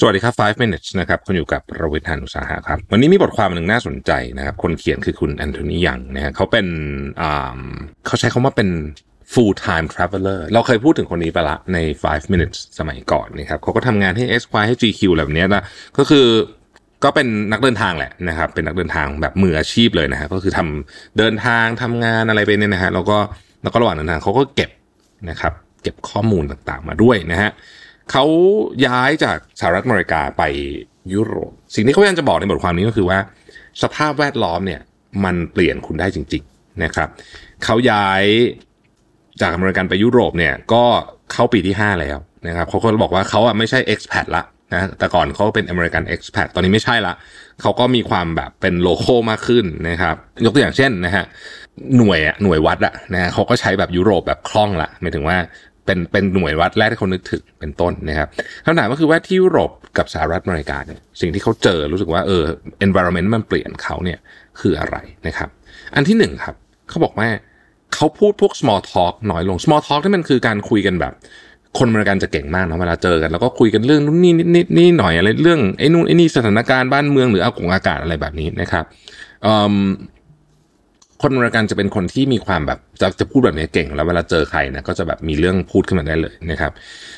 สวัสดีครับ 5 minutes นะครับคุณอยู่กับประวิทยานุสาหะครับ วันนี้มีบทความหนึ่งน่าสนใจนะครับ คนเขียนคือคุณแอนโทนียังนะฮะเขาเป็นเขาใช้คำว่าเป็น full time traveler เราเคยพูดถึงคนนี้ไปละใน 5 minutes สมัยก่อนนะครับเขาก็ทำงานให้ Esquire ให้ GQ อะไรแบบนี้นะก็คือก็เป็นนักเดินทางแหละนะครับ เป็นนักเดินทางแบบมืออาชีพเลยนะฮะก็คือทำเดินทางทำงานอะไรไปเนี่ยนะฮะแล้วก็แล้วก็ระหว่างเดินทางเขาก็เก็บนะครับ เก็บข้อมูลต่างๆ มาด้วยนะฮะ เขาย้ายจากสหรัฐอเมริกาไปยุโรป สิ่งที่เขาพยายามจะบอกในบทความนี้ก็คือว่า สภาพแวดล้อมเนี่ยมันเปลี่ยนคุณได้จริง ๆนะครับเขาย้ายจากอเมริกันไปยุโรปเนี่ยก็เข้าปีที่ 5 แล้วนะครับเขาก็บอกว่าเขาอะไม่ใช่ expat ละนะแต่ก่อนเขาเป็นอเมริกัน expat ตอนนี้ไม่ใช่ละเขาก็มีความแบบเป็นโลโก้มากขึ้นนะครับ ยกตัวอย่างเช่นนะฮะหน่วยอะหน่วยวัดอะนะฮะเขาก็ใช้แบบยุโรปแบบคล่องละหมายถึงว่า เป็นเป็นหน่วยวัดแรกที่เขานึกถึงเป็นต้นนะครับคำถามก็คือว่าที่ยุโรปกับสหรัฐอเมริกาเนี่ยสิ่งที่เขาเจอรู้สึกว่าเออ environment มันเปลี่ยนเขาเนี่ยคืออะไรนะครับ อันที่หนึ่งครับเขาบอกว่าเขาพูดพวก small talk น้อยลง small talk ที่มันคือการคุยกันแบบ คนอเมริกันจะเก่งมากนะเวลาเจอกันแล้วก็คุยกันเรื่องนู่นนี่นี่นี่หน่อยอะไรเรื่องไอ้นู่นไอ้นี่สถานการณ์บ้านเมืองหรืออากงอากาศอะไรแบบนี้นะครับ คนอเมริกันจะเป็นคนที่มีความแบบจะจะพูดแบบนี้เก่ง แล้วเวลาเจอใครนะก็จะแบบมีเรื่องพูดขึ้นมาได้เลยนะครับ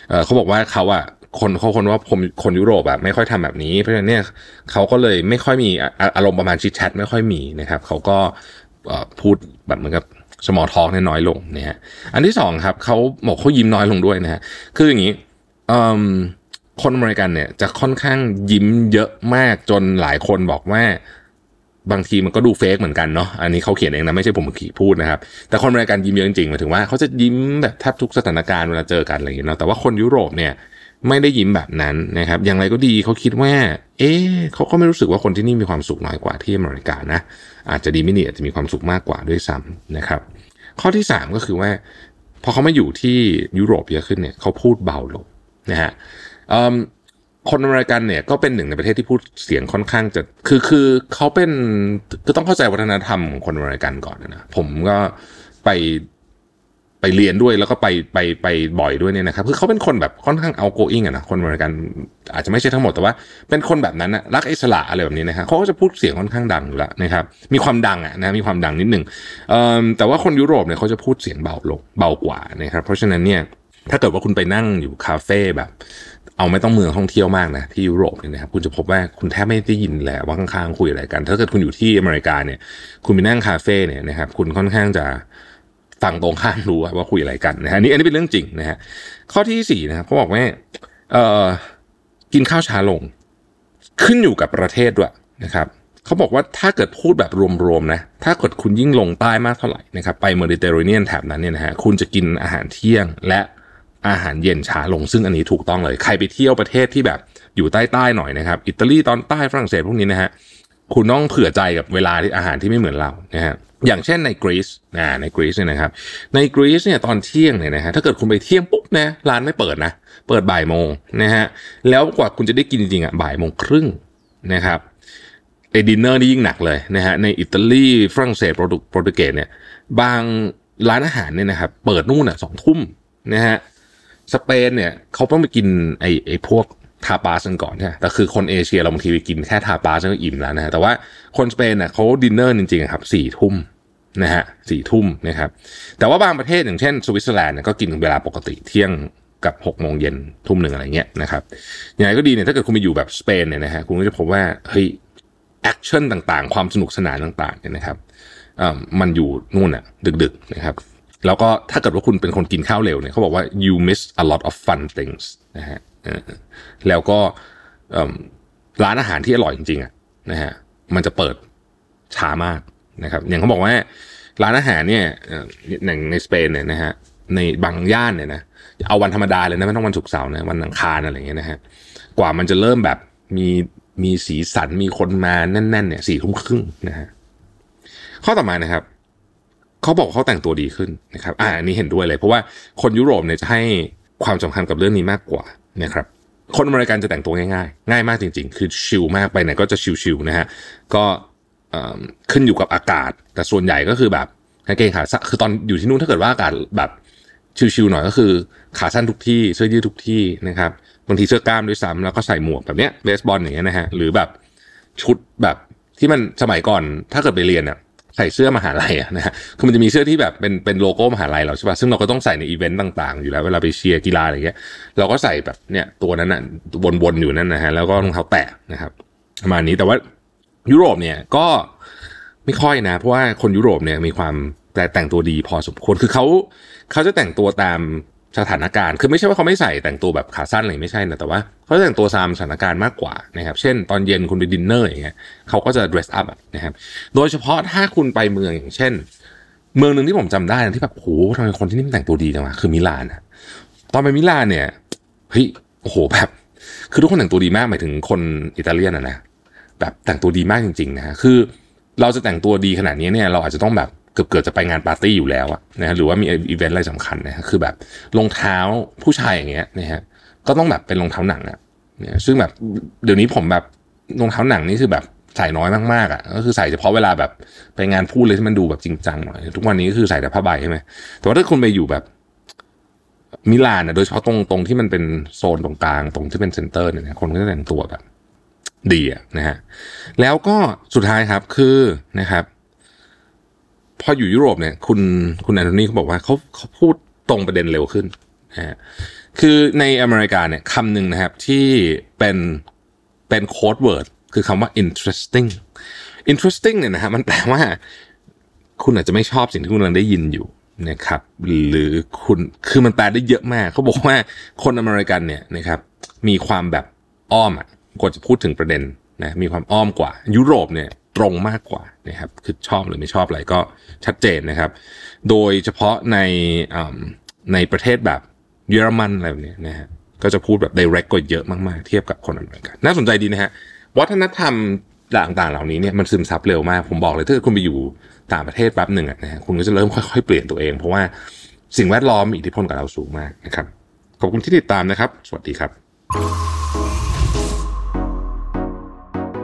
เเขาบอกว่าเขาอะคนเขาคนว่าผมคนยุโรปแบบไม่ค่อยทำแบบนี้ เพราะฉะนั้นเนี่ยเขาก็เลยไม่ค่อยมีอารมณ์ประมาณชิดแชทไม่ค่อยมีนะครับเขาก็พูดแบบเหมือนกับสมอทอกน้อยลงนะฮะอันที่สองครับเขาบอกเขายิ้มน้อยลงด้วยนะฮะคืออย่างนี้คนอเมริกันเนี่ยจะค่อนข้างยิ้มเยอะมากจนหลายคนบอกว่า บางทีมันก็ดูเฟกเหมือนกันเนาะอันนี้เขาเขียนเองนะไม่ใช่ผมขีพูดนะครับ แต่คนอเมริกันยิ้มเยอะจริงๆหมายถึงว่าเขาจะยิ้มแบบแทบทุกสถานการณ์เวลาเจอกันอะไรอย่างเงี้ยเนาะแต่ว่าคนยุโรปเนี่ยไม่ได้ยิ้มแบบนั้นนะครับ อย่างไรก็ดีเขาคิดว่า เอ๊เขาก็ไม่รู้สึกว่าคนที่นี่มีความสุขน้อยกว่าที่อเมริกานะ อาจจะดีไม่ดีอาจจะมีความสุขมากกว่าด้วยซ้ำนะครับ ข้อที่สามก็คือว่า พอเขามาอยู่ที่ยุโรปเยอะขึ้นเนี่ยเขาพูดเบาลงนะฮะ คนอเมริกันเนี่ยก็เป็นหนึ่งในประเทศที่พูดเสียงค่อนข้างจะคือคือเขาเป็นคือต้องเข้าใจวัฒนธรรมของคนอเมริกันก่อนนะผมก็ไปไปเรียนด้วยแล้วก็ไปไปไปบ่อยด้วยเนี่ยนะครับคือเขาเป็นคนแบบค่อนข้าง outgoing อะนะคนอเมริกันอาจจะไม่ใช่ทั้งหมดแต่ว่า เป็นคนแบบนั้นนะรักอิสระอะไรแบบนี้นะครับเขาก็จะพูดเสียงค่อนข้างดังอยู่แล้วนะครับ มีความดังอะนะมีความดังนิดหนึ่งแต่ว่าคนยุโรปเนี่ยเขาจะพูดเสียงเบาลงเบากว่านะครับเพราะฉะนั้นเนี่ยถ้าเกิดว่าคุณไปนั่งอยู่คาเฟ่แบบ เอาไม่ต้องเมืองท่องเที่ยวมากนะที่ยุโรปเนี่ยนะครับคุณจะพบว่าคุณแทบไม่ได้ยินแหละว่าข้างๆคุยอะไรกัน ถ้าเกิดคุณอยู่ที่อเมริกาเนี่ย คุณไปนั่งคาเฟ่เนี่ยนะครับคุณค่อนข้างจะฟังตรงข้ามรู้ว่าคุยอะไรกันนะฮะนี่อันนี้เป็นเรื่องจริงนะฮะข้อที่สี่นะครับเขาบอกว่าเอ่อกินข้าวช้าลง ขึ้นอยู่กับประเทศด้วยนะครับเขาบอกว่าถ้าเกิดพูดแบบรวมๆนะถ้าเกิดคุณยิ่งลงใต้มากเท่าไหร่นะครับไปเมดิเตอร์เรเนียนแถบนั้นเนี่ยนะฮะคุณจะกินอาหารเที่ยงและ อาหารเย็นช้าลงซึ่งอันนี้ถูกต้องเลย ใครไปเที่ยวประเทศที่แบบอยู่ใต้ๆหน่อยนะครับ อิตาลีตอนใต้ฝรั่งเศสพวกนี้นะฮะคุณต้องเผื่อใจกับเวลาที่อาหารที่ไม่เหมือนเรานะฮะอย่างเช่นในกรีซนะในกรีซเนี่ยนะครับในกรีซเนี่ยตอนเที่ยงเนี่ยนะฮะถ้าเกิดคุณไปเที่ยงปุ๊บนะร้านไม่เปิดนะ เปิดบ่ายโมงนะฮะแล้วกว่าคุณจะได้กินจริงๆอะบ่ายโมงครึ่งนะครับไอ้ดินเนอร์นี่ยิ่งหนักเลยนะฮะในอิตาลีฝรั่งเศสโปรตุโปรตุเกสเนี่ยบางร้านอาหารเนี่ยนะครับเปิดนู่นอะสองทุ่มนะฮะ สเปนเนี่ยเขาต้องไปกินไอ้ไอ้พวกทาปาสกันก่อนใช่แต่คือคนเอเชียเราบางทีไปกินแค่ทาปาสก็อิ่มแล้วนะฮะแต่ว่าคนสเปนเนี่ยเขาดินเนอร์จริงๆครับสี่ทุ่มนะฮะสี่ทุ่มนะครับ แต่ว่าบางประเทศอย่างเช่นสวิตเซอร์แลนด์ก็กินเวลาปกติเที่ยงกับหกโมงเย็นทุ่มหนึ่งอะไรเงี้ยนะครับอย่างไรก็ดีเนี่ยถ้าเกิดคุณไปอยู่แบบสเปนเนี่ยนะฮะคุณก็จะพบว่าเฮ้ย action ต่างๆ ความสนุกสนานต่างๆเนี่ยนะครับมันอยู่นู่นอะดึกๆนะครับ แล้วก็ถ้าเกิดว่าคุณเป็นคนกินข้าวเร็วเนี่ยเขาบอกว่า you miss a lot of fun things นะฮะแล้วก็ร้านอาหารที่อร่อยจริงๆอะนะฮะมันจะเปิดช้ามากนะครับอย่างเขาบอกว่าร้านอาหารเนี่ยอย่างในสเปนเนี่ยนะฮะในบางย่านเนี่ยนะเอาวันธรรมดาเลยนะไม่ต้องวันศุกร์เสาร์นะวันอังคารอะไรอย่างเงี้ยนะฮะกว่ามันจะเริ่มแบบมีมีสีสันมีคนมาแน่นๆเนี่ยสี่ทุ่มครึ่งนะฮะข้อต่อมานะครับ เขาบอกเขาแต่งตัวดีขึ้นนะครับอ่าอันนี้เห็นด้วยเลย เพราะว่าคนยุโรปเนี่ยจะให้ความสำคัญกับเรื่องนี้มากกว่านะครับคนอเมริกันจะแต่งตัวง่ายๆ ง่ายมากจริง ๆ คือชิลมากไปไหนก็จะชิลๆนะฮะก็ขึ้นอยู่กับอากาศ แต่ส่วนใหญ่ก็คือแบบกางเกงขาสั้นคือตอนอยู่ที่นู่นถ้าเกิดว่าอากาศแบบชิลๆหน่อยก็คือขาสั้นทุกที่เสื้อยืดทุกที่นะครับบางทีเสื้อกล้ามด้วยซ้ำแล้วก็ใส่หมวกแบบเนี้ยเบสบอลอย่างเงี้ยนะฮะหรือแบบชุดแบบที่มันสมัยก่อนถ้าเกิดไปเรียนอะ ใส่เสื้อมหาลัยนะฮะคือมันจะมีเสื้อที่แบบเป็นเป็นโลโก้มหาลัยเราใช่ป่ะซึ่งเราก็ต้องใส่ในอีเวนต์ต่างๆ อยู่แล้วเวลาไปเชียร์กีฬาอะไรเงี้ย เราก็ใส่แบบเนี่ยตัวนั้นอะวนๆอยู่นั่นนะฮะแล้วก็รองเท้าแตะนะครับประมาณนี้แต่ว่ายุโรปเนี่ยก็ไม่ค่อยนะ เพราะว่าคนยุโรปเนี่ยมีความแต่แต่งตัวดีพอสมควรคือเขาเขาจะแต่งตัวตาม สถานการณ์ คือไม่ใช่ว่าเขาไม่ใส่แต่งตัวแบบขาสั้นอะไรไม่ใช่นะ แต่ว่าเขาแต่งตัวตามสถานการณ์มากกว่านะครับ เช่นตอนเย็นคุณไปดินเนอร์อย่างเงี้ยเขาก็จะ dress up นะครับ โดยเฉพาะถ้าคุณไปเมืองอย่างเช่น เมืองหนึ่งที่ผมจำได้ที่แบบโหทำไมคนที่นี่แต่งตัวดีจังวะคือมิลานอะตอนไปมิลานเนี่ยเฮ้ยโอ้โหแบบ คือทุกคนแต่งตัวดีมากหมายถึงคนอิตาเลียนอะนะแบบแต่งตัวดีมากจริงๆนะคือเราจะแต่งตัวดีขนาดนี้เนี่ยเราอาจจะต้องแบบ เกือบเกือบจะไปงานปาร์ตี้อยู่แล้วอะนะหรือว่ามีอีเวนต์อะไรสำคัญนะฮะคือแบบรองเท้าผู้ชายอย่างเงี้ยนะฮะก็ต้องแบบเป็นรองเท้าหนังอะเนี่ยซึ่งแบบเดี๋ยวนี้ผมแบบรองเท้าหนังนี่คือแบบใส่น้อยมากๆอะก็คือใส่เฉพาะเวลาแบบไปงานพูดเลยที่มันดูแบบจริงจังหน่อยทุกวันนี้ก็คือใส่แต่ผ้าใบใช่ไหมแต่ว่าถ้าคุณไปอยู่แบบมิลานอะโดยเฉพาะตรงตรงที่มันเป็นโซนตรงกลางตรงที่เป็นเซ็นเตอร์เนี่ยคนก็จะแต่งตัวแบบ ดีอะนะฮะแล้วก็สุดท้ายครับคือนะครับ พออยู่ยุโรปเนี่ย คุณคุณแอนโทนีเขาบอกว่าเขาเขาพูดตรงประเด็นเร็วขึ้นนะฮะคือในอเมริกาเนี่ยคำหนึ่งนะครับที่เป็นเป็นโค้ดเวิร์ดคือคำว่า interesting interesting เนี่ยนะฮะมันแปลว่าคุณอาจจะไม่ชอบสิ่งที่คุณกำลังได้ยินอยู่นะครับหรือคุณคือมันแปลได้เยอะมาก เขาบอกว่าคนอเมริกันเนี่ยนะครับมีความแบบอ้อมอะกว่าจะพูดถึงประเด็นนะมีความอ้อมกว่า ยุโรปเนี่ย ตรงมากกว่านะครับคือชอบหรือไม่ชอบอะไรก็ชัดเจนนะครับ โดยเฉพาะในในประเทศแบบเยอรมันอะไรแบบนี้นะฮะก็จะพูดแบบ direct กว่าเยอะมากๆ เทียบกับคนอเมริกันน่าสนใจดีนะฮะวัฒนธรรมต่างๆ เหล่านี้เนี่ยมันซึมซับเร็วมาก ผมบอกเลยถ้าคุณไปอยู่ต่างประเทศแป๊บหนึ่งนะฮะคุณก็จะเริ่มค่อยๆ เปลี่ยนตัวเอง เพราะว่าสิ่งแวดล้อมมีอิทธิพลกับเราสูงมากนะครับ ขอบคุณที่ติดตามนะครับ สวัสดีครับ